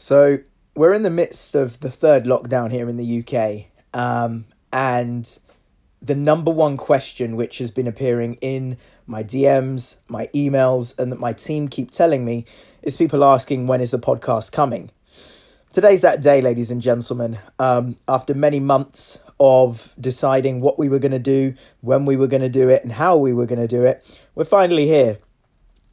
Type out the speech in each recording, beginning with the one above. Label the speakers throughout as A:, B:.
A: So we're in the midst of the third lockdown here in the UK, um, and the number one question which has been appearing in my DMs, my emails, and that my team keep telling me is people asking when is the podcast coming. Today's that day, ladies and gentlemen. Um, after many months of deciding what we were going to do, when we were going to do it, and how we were going to do it, we're finally here.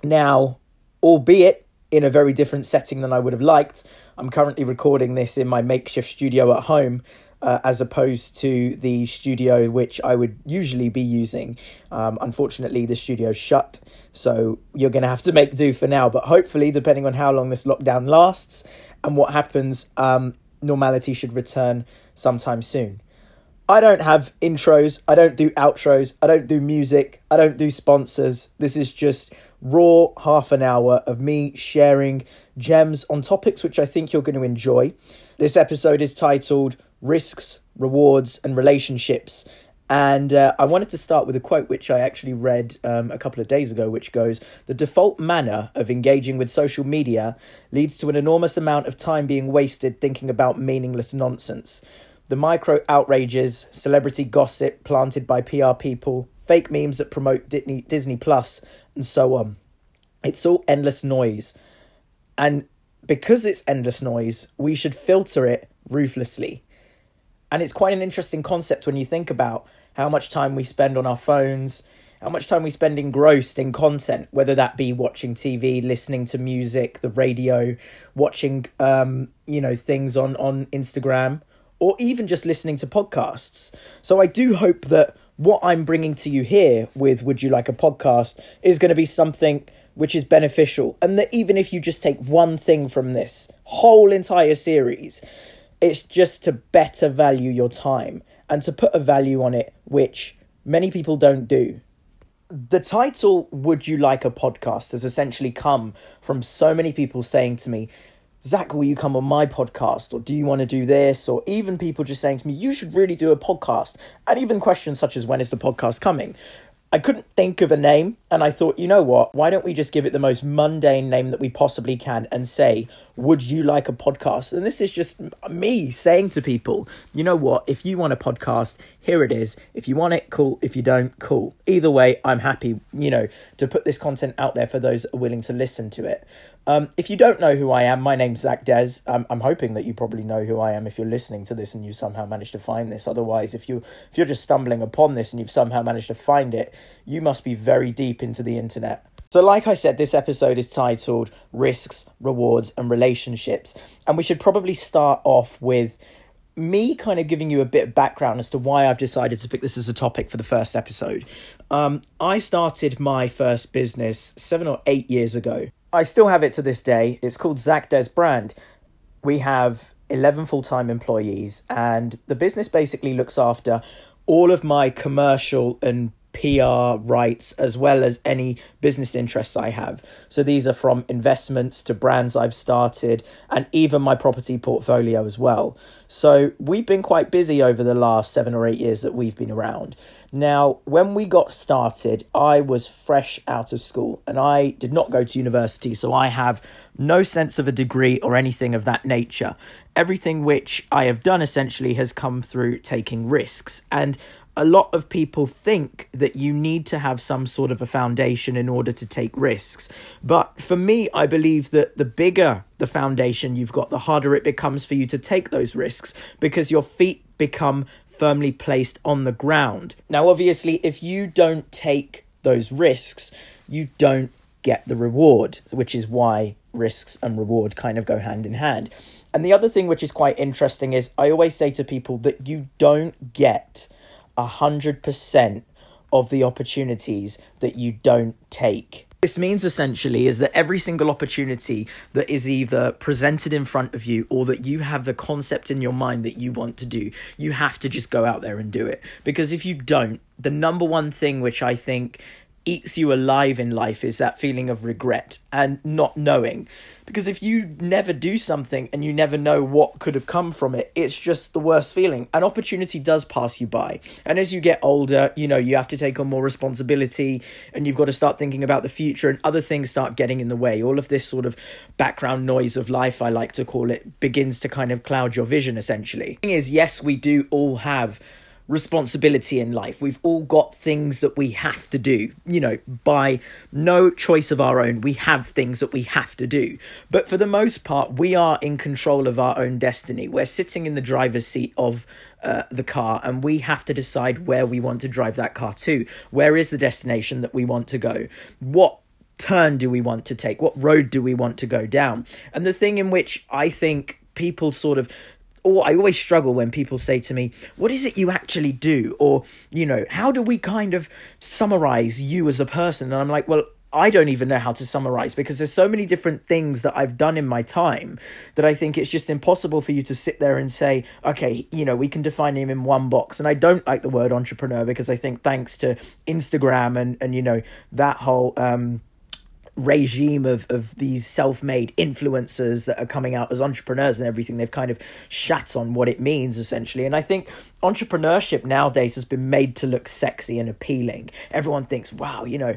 A: Now, albeit in a very different setting than I would have liked. I'm currently recording this in my makeshift studio at home. Uh, as opposed to the studio which I would usually be using. Um, unfortunately, the studio's shut, so you're going to have to make do for now. But hopefully, depending on how long this lockdown lasts and what happens, um, normality should return sometime soon. I don't have intros, I don't do outros, I don't do music, I don't do sponsors. This is just raw half an hour of me sharing gems on topics which I think you're going to enjoy. This episode is titled Risks, Rewards, and Relationships. And uh, I wanted to start with a quote which I actually read um, a couple of days ago, which goes The default manner of engaging with social media leads to an enormous amount of time being wasted thinking about meaningless nonsense. The micro outrages, celebrity gossip planted by PR people, fake memes that promote Disney, Disney Plus, and so on. It's all endless noise. And because it's endless noise, we should filter it ruthlessly. And it's quite an interesting concept when you think about how much time we spend on our phones, how much time we spend engrossed in content, whether that be watching TV, listening to music, the radio, watching um, you know, things on, on Instagram, or even just listening to podcasts. So I do hope that what I'm bringing to you here with Would You Like a Podcast is going to be something which is beneficial. And that even if you just take one thing from this whole entire series, it's just to better value your time and to put a value on it, which many people don't do. The title, Would You Like a Podcast, has essentially come from so many people saying to me, Zach, will you come on my podcast? Or do you want to do this? Or even people just saying to me, you should really do a podcast. And even questions such as, when is the podcast coming? I couldn't think of a name, and I thought, you know what? Why don't we just give it the most mundane name that we possibly can and say, Would you like a podcast? And this is just me saying to people, you know what? If you want a podcast, here it is. If you want it, cool. If you don't, cool. Either way, I'm happy, you know, to put this content out there for those willing to listen to it. Um, if you don't know who I am, my name's Zach Des. Um, I'm hoping that you probably know who I am if you're listening to this and you somehow managed to find this. Otherwise, if you if you're just stumbling upon this and you've somehow managed to find it, you must be very deep into the internet. So, like I said, this episode is titled Risks, Rewards, and Relationships. And we should probably start off with me kind of giving you a bit of background as to why I've decided to pick this as a topic for the first episode. Um, I started my first business seven or eight years ago. I still have it to this day. It's called Zach Des Brand. We have 11 full time employees, and the business basically looks after all of my commercial and PR rights as well as any business interests I have. So these are from investments to brands I've started and even my property portfolio as well. So we've been quite busy over the last seven or eight years that we've been around. Now, when we got started, I was fresh out of school and I did not go to university, so I have no sense of a degree or anything of that nature. Everything which I have done essentially has come through taking risks. And a lot of people think that you need to have some sort of a foundation in order to take risks. But for me, I believe that the bigger the foundation you've got, the harder it becomes for you to take those risks because your feet become firmly placed on the ground. Now, obviously, if you don't take those risks, you don't get the reward, which is why risks and reward kind of go hand in hand. And the other thing which is quite interesting is I always say to people that you don't get 100% of the opportunities that you don't take. This means essentially is that every single opportunity that is either presented in front of you or that you have the concept in your mind that you want to do, you have to just go out there and do it. Because if you don't, the number one thing which I think eats you alive in life is that feeling of regret and not knowing. Because if you never do something and you never know what could have come from it, it's just the worst feeling. An opportunity does pass you by. And as you get older, you know, you have to take on more responsibility and you've got to start thinking about the future and other things start getting in the way. All of this sort of background noise of life, I like to call it, begins to kind of cloud your vision essentially. The thing is, yes, we do all have responsibility in life. We've all got things that we have to do. You know, by no choice of our own, we have things that we have to do. But for the most part, we are in control of our own destiny. We're sitting in the driver's seat of uh, the car and we have to decide where we want to drive that car to. Where is the destination that we want to go? What turn do we want to take? What road do we want to go down? And the thing in which I think people sort of I always struggle when people say to me, "What is it you actually do?" or you know, "How do we kind of summarize you as a person?" And I'm like, "Well, I don't even know how to summarize because there's so many different things that I've done in my time that I think it's just impossible for you to sit there and say, okay, you know, we can define him in one box. And I don't like the word entrepreneur because I think thanks to Instagram and and you know that whole um regime of, of these self-made influencers that are coming out as entrepreneurs and everything they've kind of shat on what it means essentially. And i think entrepreneurship nowadays has been made to look sexy and appealing. Everyone thinks wow you know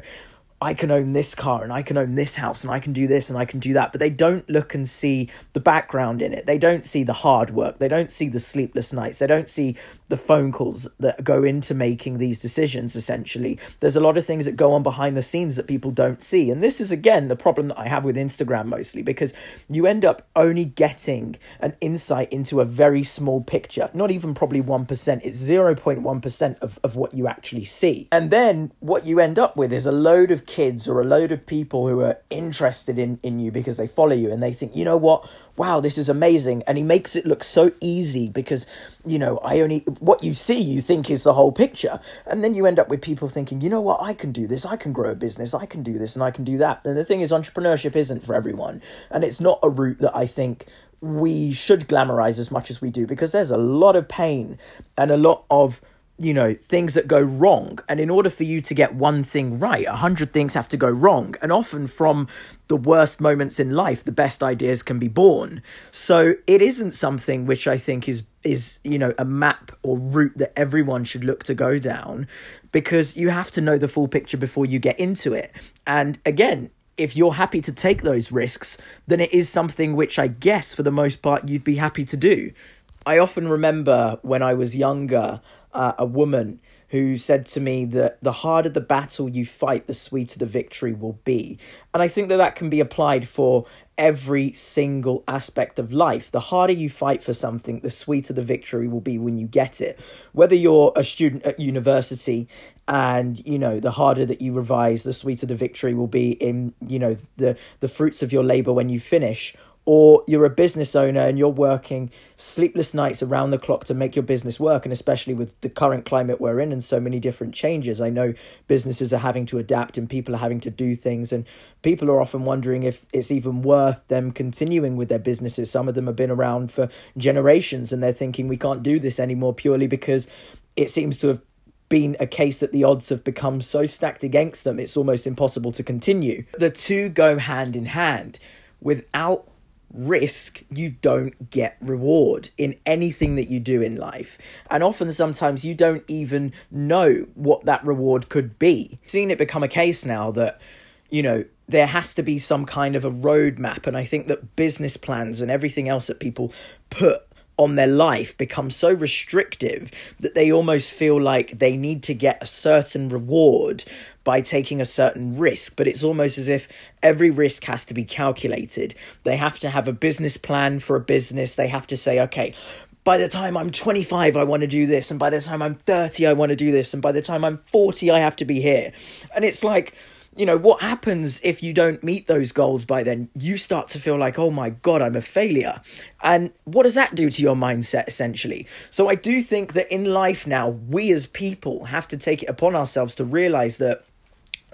A: I can own this car and I can own this house and I can do this and I can do that. But they don't look and see the background in it. They don't see the hard work. They don't see the sleepless nights. They don't see the phone calls that go into making these decisions, essentially. There's a lot of things that go on behind the scenes that people don't see. And this is, again, the problem that I have with Instagram mostly because you end up only getting an insight into a very small picture, not even probably 1%. It's 0.1% of, of what you actually see. And then what you end up with is a load of kids or a load of people who are interested in, in you because they follow you and they think, you know what, wow, this is amazing. And he makes it look so easy because, you know, I only, what you see, you think is the whole picture. And then you end up with people thinking, you know what, I can do this, I can grow a business, I can do this, and I can do that. And the thing is, entrepreneurship isn't for everyone. And it's not a route that I think we should glamorize as much as we do because there's a lot of pain and a lot of you know things that go wrong. And in order for you to get one thing right a hundred things have to go wrong. And often from the worst moments in life the best ideas can be born. So it isn't something which i think is is you know a map or route that everyone should look to go down because you have to know the full picture before you get into it. And again if you're happy to take those risks then it is something which i guess for the most part you'd be happy to do i often remember when i was younger uh, a woman who said to me that the harder the battle you fight, the sweeter the victory will be. And I think that that can be applied for every single aspect of life. The harder you fight for something, the sweeter the victory will be when you get it. Whether you're a student at university and, you know, the harder that you revise, the sweeter the victory will be in, you know, the, the fruits of your labor when you finish or you're a business owner and you're working sleepless nights around the clock to make your business work and especially with the current climate we're in and so many different changes i know businesses are having to adapt and people are having to do things and people are often wondering if it's even worth them continuing with their businesses. Some of them have been around for generations and they're thinking we can't do this anymore purely because it seems to have been a case that the odds have become so stacked against them it's almost impossible to continue. The two go hand in hand. Without risk, you don't get reward in anything that you do in life. And often, sometimes you don't even know what that reward could be. Seen it become a case now that, you know, there has to be some kind of a roadmap. And I think that business plans and everything else that people put on their life become so restrictive that they almost feel like they need to get a certain reward by taking a certain risk, but it's almost as if every risk has to be calculated. They have to have a business plan for a business. They have to say, okay, by the time I'm 25, I want to do this, and by the time I'm 30, I want to do this, and by the time I'm 40, I have to be here. And it's like, you know, what happens if you don't meet those goals by then? You start to feel like, oh my God, I'm a failure. And what does that do to your mindset, essentially? So I do think that in life now, we as people have to take it upon ourselves to realize that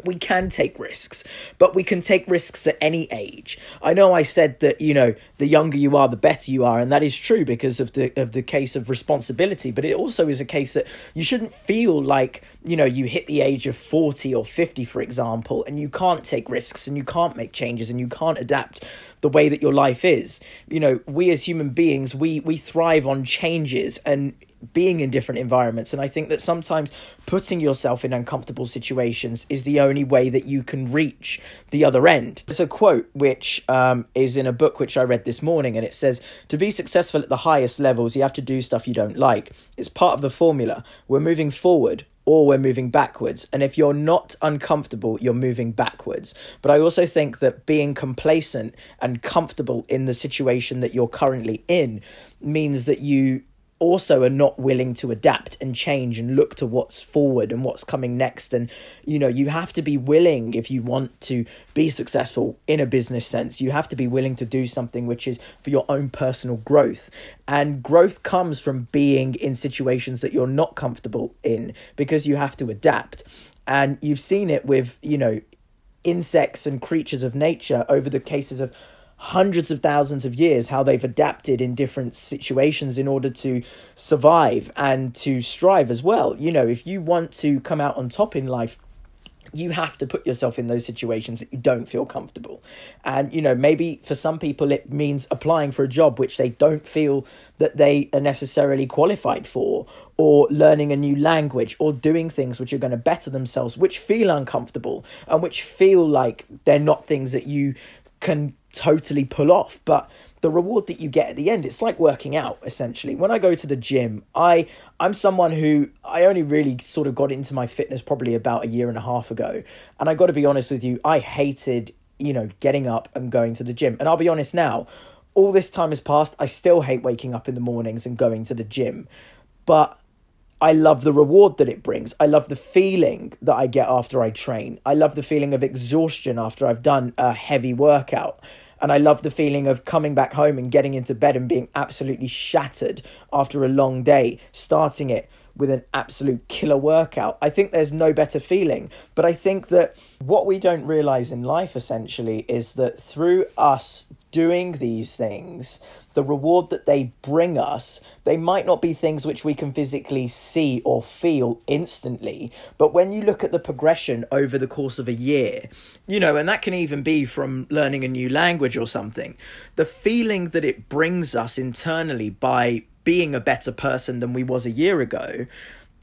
A: we can take risks, but we can take risks at any age. I know I said that, you know, the younger you are, the better you are, and that is true because of the of the case of responsibility, but it also is a case that you shouldn't feel like, you know, you hit the age of 40 or 50 for example, and you can't take risks and you can't make changes and you can't adapt the way that your life is. You know, we as human beings, we we thrive on changes and being in different environments. And I think that sometimes putting yourself in uncomfortable situations is the only way that you can reach the other end. There's a quote which um, is in a book which I read this morning, and it says, To be successful at the highest levels, you have to do stuff you don't like. It's part of the formula. We're moving forward or we're moving backwards. And if you're not uncomfortable, you're moving backwards. But I also think that being complacent and comfortable in the situation that you're currently in means that you also are not willing to adapt and change and look to what's forward and what's coming next. And you know you have to be willing if you want to be successful in a business sense you have to be willing to do something which is for your own personal growth. And growth comes from being in situations that you're not comfortable in because you have to adapt. And you've seen it with you know insects and creatures of nature over the cases of hundreds of thousands of years how they've adapted in different situations in order to survive and to strive as well. You know, if you want to come out on top in life, you have to put yourself in those situations that you don't feel comfortable. And, you know, maybe for some people it means applying for a job which they don't feel that they are necessarily qualified for, or learning a new language, or doing things which are going to better themselves, which feel uncomfortable and which feel like they're not things that you can totally pull off but the reward that you get at the end it's like working out essentially when i go to the gym i i'm someone who i only really sort of got into my fitness probably about a year and a half ago and i got to be honest with you i hated you know getting up and going to the gym and i'll be honest now all this time has passed i still hate waking up in the mornings and going to the gym but I love the reward that it brings. I love the feeling that I get after I train. I love the feeling of exhaustion after I've done a heavy workout. And I love the feeling of coming back home and getting into bed and being absolutely shattered after a long day, starting it with an absolute killer workout. I think there's no better feeling. But I think that what we don't realize in life essentially is that through us doing these things, the reward that they bring us, they might not be things which we can physically see or feel instantly. But when you look at the progression over the course of a year, you know, and that can even be from learning a new language or something, the feeling that it brings us internally by being a better person than we was a year ago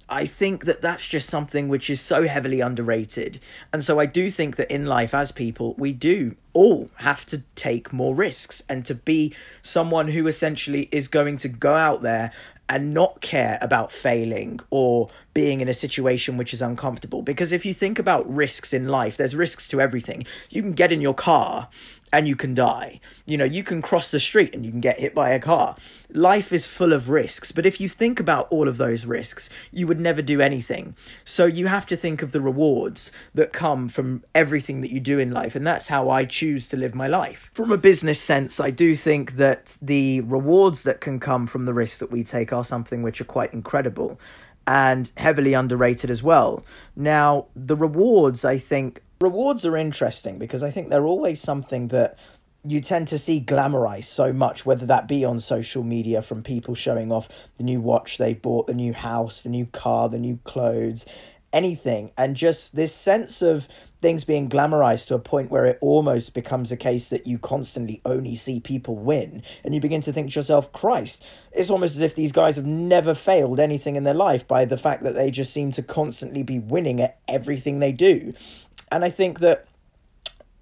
A: I think that that's just something which is so heavily underrated. And so I do think that in life, as people, we do all have to take more risks and to be someone who essentially is going to go out there and not care about failing or being in a situation which is uncomfortable. Because if you think about risks in life, there's risks to everything. You can get in your car and you can die. You know, you can cross the street and you can get hit by a car. Life is full of risks, but if you think about all of those risks, you would never do anything. So you have to think of the rewards that come from everything that you do in life, and that's how I choose to live my life. From a business sense, I do think that the rewards that can come from the risks that we take are something which are quite incredible and heavily underrated as well. Now, the rewards, I think, rewards are interesting because I think they're always something that you tend to see glamorized so much, whether that be on social media from people showing off the new watch they bought, the new house, the new car, the new clothes, anything. And just this sense of things being glamorized to a point where it almost becomes a case that you constantly only see people win. And you begin to think to yourself, Christ, it's almost as if these guys have never failed anything in their life by the fact that they just seem to constantly be winning at everything they do. And I think that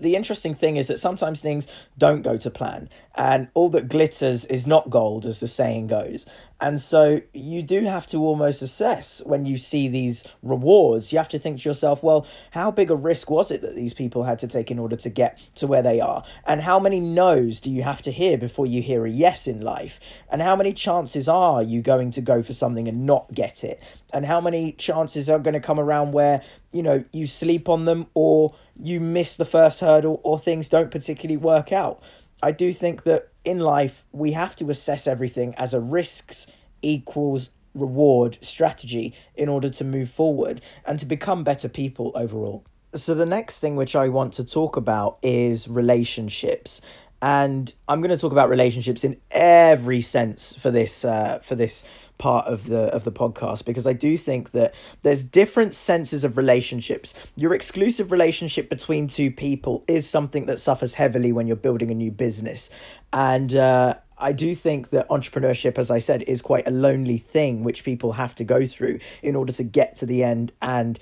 A: the interesting thing is that sometimes things don't go to plan and all that glitters is not gold as the saying goes. And so you do have to almost assess when you see these rewards. You have to think to yourself well how big a risk was it that these people had to take in order to get to where they are? And how many no's do you have to hear before you hear a yes in life? And how many chances are you going to go for something and not get it? And how many chances are going to come around where you know you sleep on them or you miss the first hurdle or things don't particularly work out. I do think that in life we have to assess everything as a risks equals reward strategy in order to move forward and to become better people overall. So, the next thing which I want to talk about is relationships. And I'm going to talk about relationships in every sense for this uh, for this part of the of the podcast because I do think that there's different senses of relationships. Your exclusive relationship between two people is something that suffers heavily when you're building a new business, and uh, I do think that entrepreneurship, as I said, is quite a lonely thing which people have to go through in order to get to the end and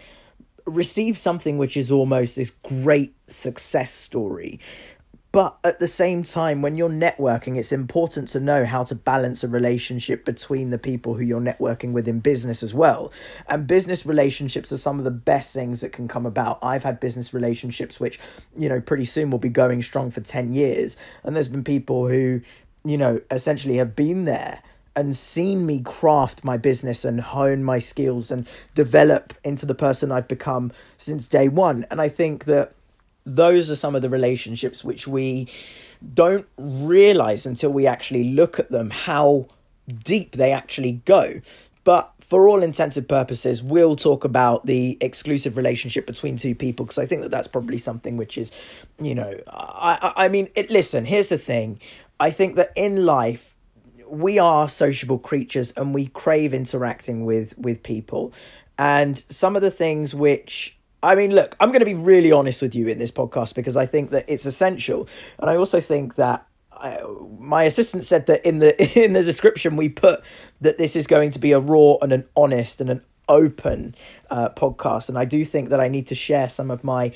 A: receive something which is almost this great success story. But at the same time, when you're networking, it's important to know how to balance a relationship between the people who you're networking with in business as well. And business relationships are some of the best things that can come about. I've had business relationships which, you know, pretty soon will be going strong for 10 years. And there's been people who, you know, essentially have been there and seen me craft my business and hone my skills and develop into the person I've become since day one. And I think that those are some of the relationships which we don't realize until we actually look at them how deep they actually go. But for all intensive purposes, we'll talk about the exclusive relationship between two people because I think that that's probably something which is, you know, I I mean, it. Listen, here's the thing. I think that in life, we are sociable creatures and we crave interacting with with people, and some of the things which I mean, look, I'm going to be really honest with you in this podcast because I think that it's essential, and I also think that I, my assistant said that in the in the description we put that this is going to be a raw and an honest and an open uh, podcast, and I do think that I need to share some of my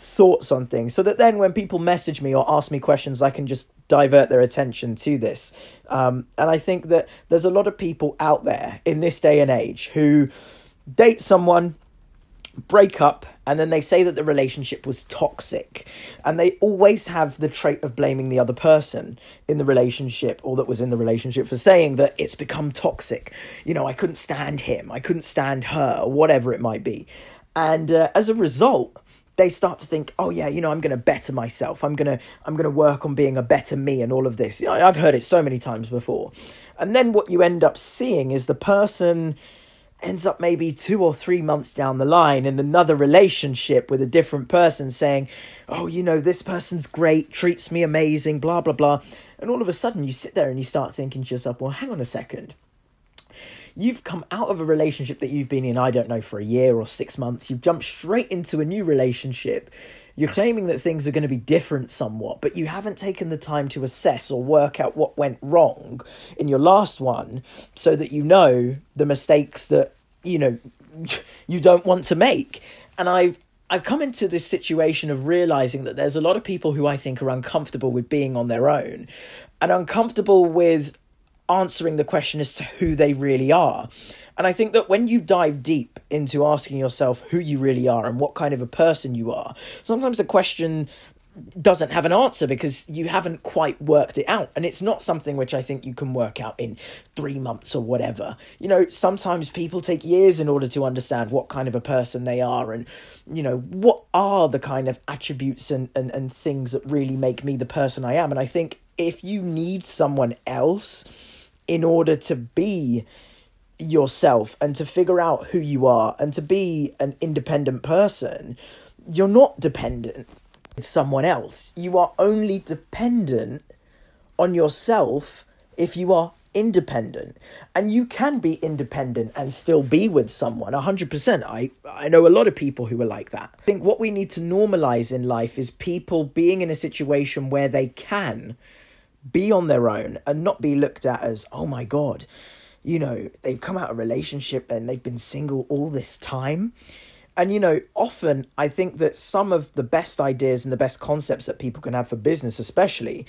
A: thoughts on things so that then when people message me or ask me questions i can just divert their attention to this. Um, and i think that there's a lot of people out there in this day and age who date someone break up and then they say that the relationship was toxic. And they always have the trait of blaming the other person in the relationship or that was in the relationship for saying that it's become toxic. You know i couldn't stand him. I couldn't stand her or whatever it might be. And uh, as a result they start to think oh yeah you know i'm going to better myself. I'm going to i'm going to work on being a better me and all of this. You know, i've heard it so many times before. And then what you end up seeing is the person ends up maybe two or three months down the line in another relationship with a different person saying, Oh, you know, this person's great, treats me amazing, blah, blah, blah. And all of a sudden you sit there and you start thinking to yourself, Well, hang on a second. You've come out of a relationship that you've been in, I don't know, for a year or six months. You've jumped straight into a new relationship. You're claiming that things are going to be different somewhat, but you haven't taken the time to assess or work out what went wrong in your last one so that you know the mistakes that, you know, you don't want to make. And I I've come into this situation of realizing that there's a lot of people who I think are uncomfortable with being on their own and uncomfortable with answering the question as to who they really are. And I think that when you dive deep into asking yourself who you really are and what kind of a person you are, sometimes the question doesn't have an answer because you haven't quite worked it out. And it's not something which I think you can work out in three months or whatever. You know, sometimes people take years in order to understand what kind of a person they are and, you know, what are the kind of attributes and, and, and things that really make me the person I am. And I think if you need someone else in order to be yourself and to figure out who you are and to be an independent person, you're not dependent with someone else. You are only dependent on yourself if you are independent. And you can be independent and still be with someone 100%. I I know a lot of people who are like that. I think what we need to normalize in life is people being in a situation where they can be on their own and not be looked at as, oh my God, you know, they've come out of relationship and they've been single all this time. And, you know, often I think that some of the best ideas and the best concepts that people can have for business, especially,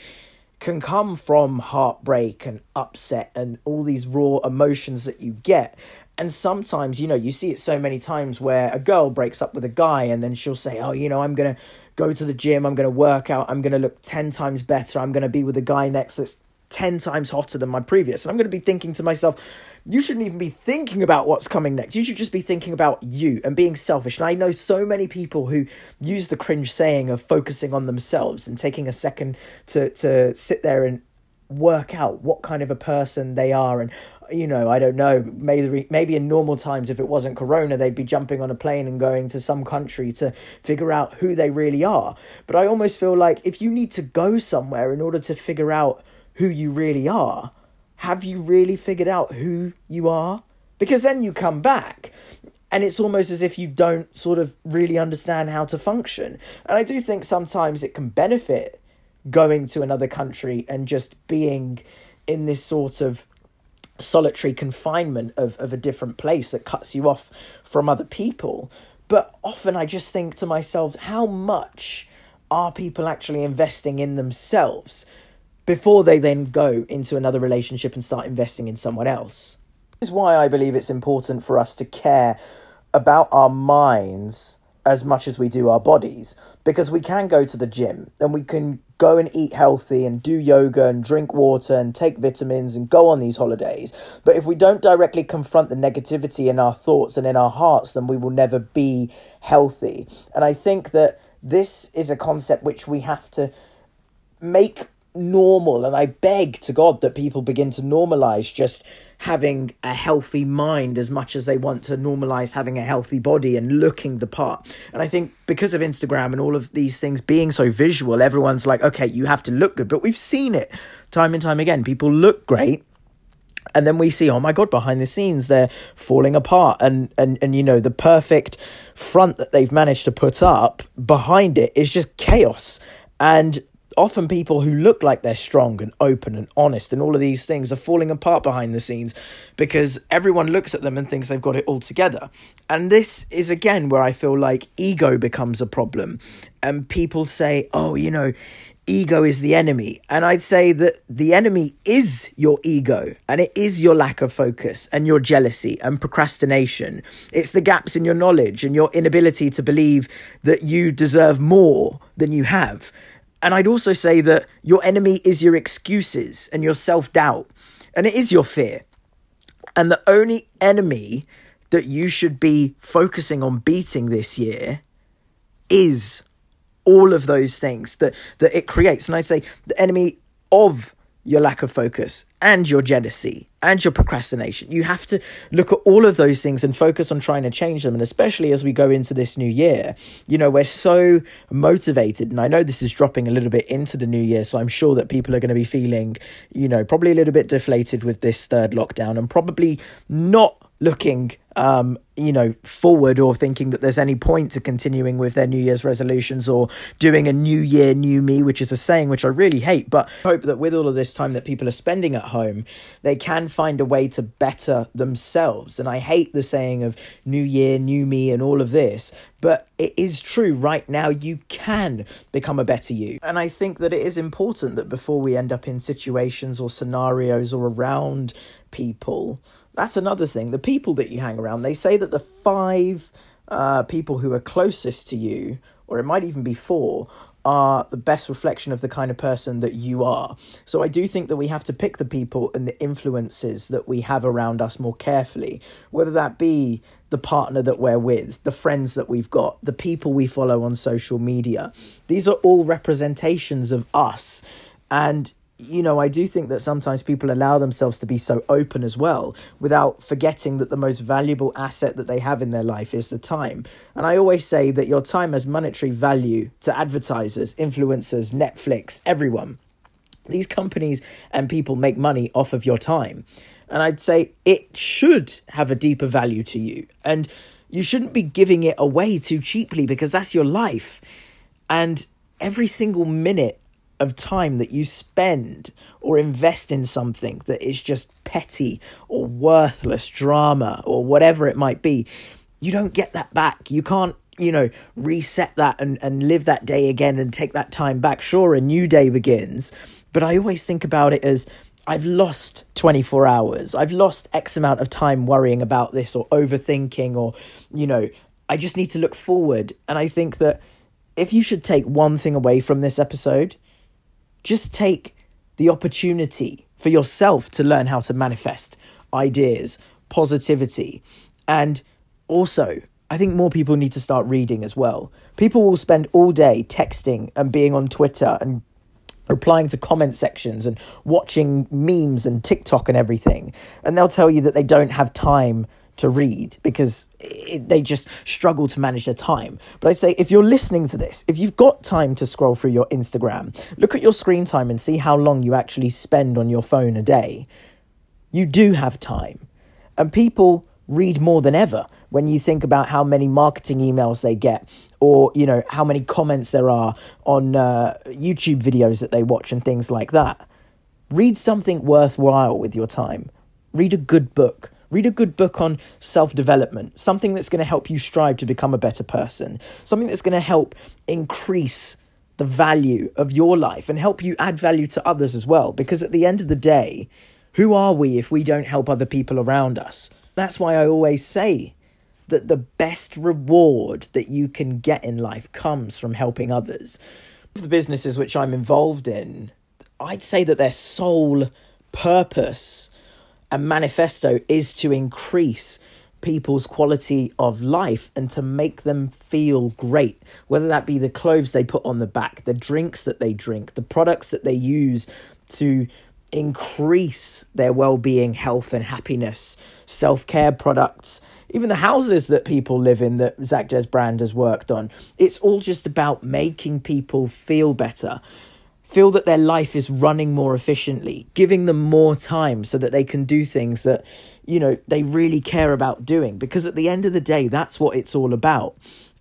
A: can come from heartbreak and upset and all these raw emotions that you get. And sometimes, you know, you see it so many times where a girl breaks up with a guy and then she'll say, Oh, you know, I'm going to go to the gym, I'm going to work out, I'm going to look 10 times better, I'm going to be with a guy next that's 10 times hotter than my previous. And I'm going to be thinking to myself, you shouldn't even be thinking about what's coming next. You should just be thinking about you and being selfish. And I know so many people who use the cringe saying of focusing on themselves and taking a second to, to sit there and work out what kind of a person they are and you know, I don't know, maybe maybe in normal times if it wasn't corona, they'd be jumping on a plane and going to some country to figure out who they really are. But I almost feel like if you need to go somewhere in order to figure out who you really are, have you really figured out who you are? Because then you come back and it's almost as if you don't sort of really understand how to function. And I do think sometimes it can benefit going to another country and just being in this sort of solitary confinement of, of a different place that cuts you off from other people. But often I just think to myself, how much are people actually investing in themselves before they then go into another relationship and start investing in someone else? This is why I believe it's important for us to care about our minds as much as we do our bodies because we can go to the gym and we can go and eat healthy and do yoga and drink water and take vitamins and go on these holidays. But if we don't directly confront the negativity in our thoughts and in our hearts, then we will never be healthy. And I think that this is a concept which we have to make normal and i beg to god that people begin to normalize just having a healthy mind as much as they want to normalize having a healthy body and looking the part. And i think because of instagram and all of these things being so visual everyone's like okay you have to look good. But we've seen it time and time again. People look great and then we see oh my god behind the scenes they're falling apart. And and and you know the perfect front that they've managed to put up behind it is just chaos. And often people who look like they're strong and open and honest and all of these things are falling apart behind the scenes because everyone looks at them and thinks they've got it all together. And this is again where I feel like ego becomes a problem. And people say, oh, you know, ego is the enemy. And I'd say that the enemy is your ego and it is your lack of focus and your jealousy and procrastination. It's the gaps in your knowledge and your inability to believe that you deserve more than you have. And I'd also say that your enemy is your excuses and your self doubt, and it is your fear. And the only enemy that you should be focusing on beating this year is all of those things that, that it creates. And I say the enemy of your lack of focus and your jealousy and your procrastination. You have to look at all of those things and focus on trying to change them. And especially as we go into this new year, you know, we're so motivated. And I know this is dropping a little bit into the new year. So I'm sure that people are going to be feeling, you know, probably a little bit deflated with this third lockdown and probably not looking um, you know, forward or thinking that there's any point to continuing with their New Year's resolutions or doing a new year, new me, which is a saying which I really hate. But I hope that with all of this time that people are spending at home, they can find a way to better themselves. And I hate the saying of new year, new me, and all of this. But it is true right now, you can become a better you. And I think that it is important that before we end up in situations or scenarios or around people, that's another thing. The people that you hang around, they say that the five uh, people who are closest to you, or it might even be four, are the best reflection of the kind of person that you are. So I do think that we have to pick the people and the influences that we have around us more carefully, whether that be the partner that we're with, the friends that we've got, the people we follow on social media. These are all representations of us. And you know, I do think that sometimes people allow themselves to be so open as well without forgetting that the most valuable asset that they have in their life is the time. And I always say that your time has monetary value to advertisers, influencers, Netflix, everyone. These companies and people make money off of your time. And I'd say it should have a deeper value to you. And you shouldn't be giving it away too cheaply because that's your life. And every single minute of time that you spend or invest in something that is just petty or worthless drama or whatever it might be, you don't get that back. You can't, you know, reset that and, and live that day again and take that time back. Sure, a new day begins, but I always think about it as I've lost 24 hours. I've lost X amount of time worrying about this or overthinking or, you know, I just need to look forward. And I think that if you should take one thing away from this episode, just take the opportunity for yourself to learn how to manifest ideas, positivity, and also I think more people need to start reading as well. People will spend all day texting and being on Twitter and replying to comment sections and watching memes and TikTok and everything. And they'll tell you that they don't have time to read because it, they just struggle to manage their time. But I say, if you're listening to this, if you've got time to scroll through your Instagram, look at your screen time and see how long you actually spend on your phone a day. You do have time. And people read more than ever when you think about how many marketing emails they get or you know how many comments there are on uh, youtube videos that they watch and things like that read something worthwhile with your time read a good book read a good book on self-development something that's going to help you strive to become a better person something that's going to help increase the value of your life and help you add value to others as well because at the end of the day who are we if we don't help other people around us that's why I always say that the best reward that you can get in life comes from helping others. The businesses which I'm involved in, I'd say that their sole purpose and manifesto is to increase people's quality of life and to make them feel great, whether that be the clothes they put on the back, the drinks that they drink, the products that they use to increase their well-being health and happiness. Self-care products even the houses that people live in that Zach Des brand has worked on. It's all just about making people feel better feel that their life is running more efficiently giving them more time so that they can do things that you know they really care about doing. Because at the end of the day that's what it's all about.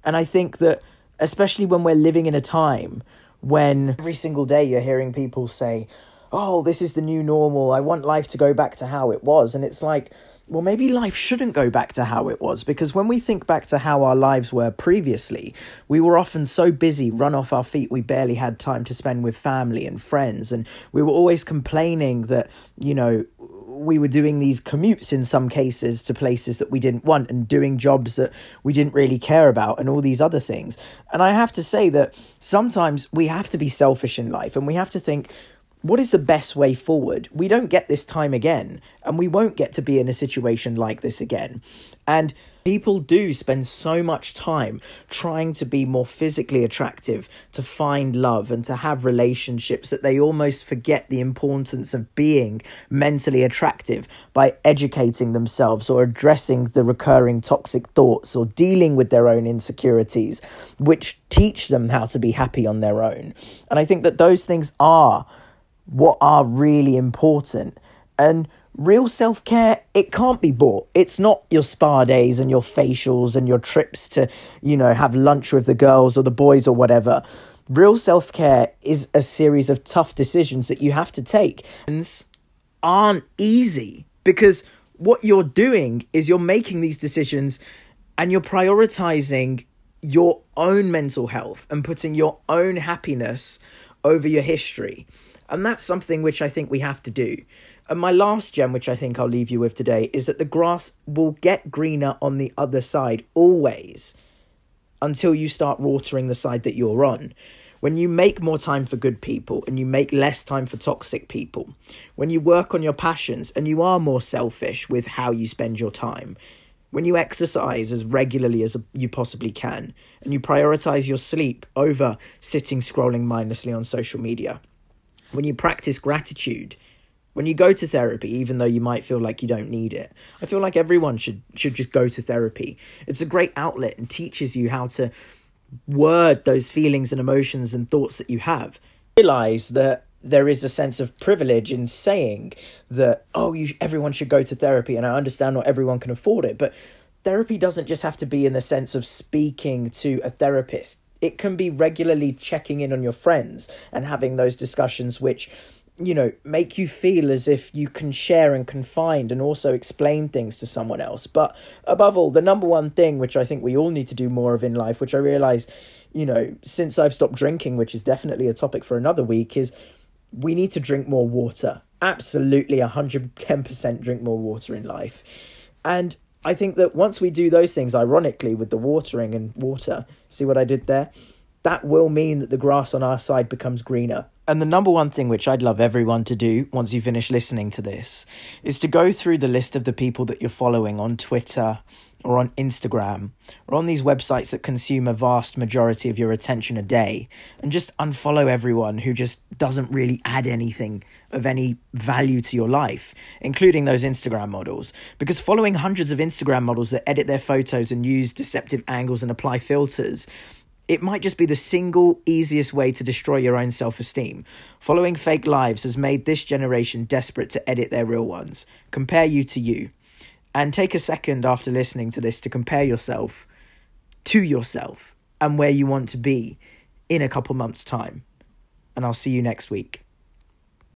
A: And i think that especially when we're living in a time when every single day you're hearing people say oh, this is the new normal. I want life to go back to how it was. And it's like, well, maybe life shouldn't go back to how it was because when we think back to how our lives were previously, we were often so busy, run off our feet, we barely had time to spend with family and friends. And we were always complaining that, you know, we were doing these commutes in some cases to places that we didn't want and doing jobs that we didn't really care about and all these other things. And I have to say that sometimes we have to be selfish in life and we have to think, what is the best way forward? We don't get this time again, and we won't get to be in a situation like this again. And people do spend so much time trying to be more physically attractive, to find love, and to have relationships that they almost forget the importance of being mentally attractive by educating themselves or addressing the recurring toxic thoughts or dealing with their own insecurities, which teach them how to be happy on their own. And I think that those things are what are really important. And real self care, it can't be bought. It's not your spa days and your facials and your trips to, you know, have lunch with the girls or the boys or whatever. Real self care is a series of tough decisions that you have to take. And aren't easy because what you're doing is you're making these decisions and you're prioritizing your own mental health and putting your own happiness over your history. And that's something which I think we have to do. And my last gem, which I think I'll leave you with today, is that the grass will get greener on the other side always until you start watering the side that you're on. When you make more time for good people and you make less time for toxic people, when you work on your passions and you are more selfish with how you spend your time, when you exercise as regularly as you possibly can, and you prioritize your sleep over sitting scrolling mindlessly on social media, when you practice gratitude, when you go to therapy, even though you might feel like you don't need it, I feel like everyone should should just go to therapy. It's a great outlet and teaches you how to word those feelings and emotions and thoughts that you have. Realize that there is a sense of privilege in saying that oh, you everyone should go to therapy, and I understand not everyone can afford it, but therapy doesn't just have to be in the sense of speaking to a therapist it can be regularly checking in on your friends and having those discussions which you know make you feel as if you can share and confide and also explain things to someone else. But above all the number one thing which i think we all need to do more of in life which i realize you know since i've stopped drinking which is definitely a topic for another week is we need to drink more water. Absolutely 110% drink more water in life. And I think that once we do those things, ironically, with the watering and water, see what I did there? That will mean that the grass on our side becomes greener. And the number one thing which I'd love everyone to do once you finish listening to this is to go through the list of the people that you're following on Twitter or on Instagram or on these websites that consume a vast majority of your attention a day and just unfollow everyone who just doesn't really add anything of any value to your life, including those Instagram models. Because following hundreds of Instagram models that edit their photos and use deceptive angles and apply filters it might just be the single easiest way to destroy your own self esteem. Following fake lives has made this generation desperate to edit their real ones. Compare you to you. And take a second after listening to this to compare yourself to yourself and where you want to be in a couple months' time. And I'll see you next week.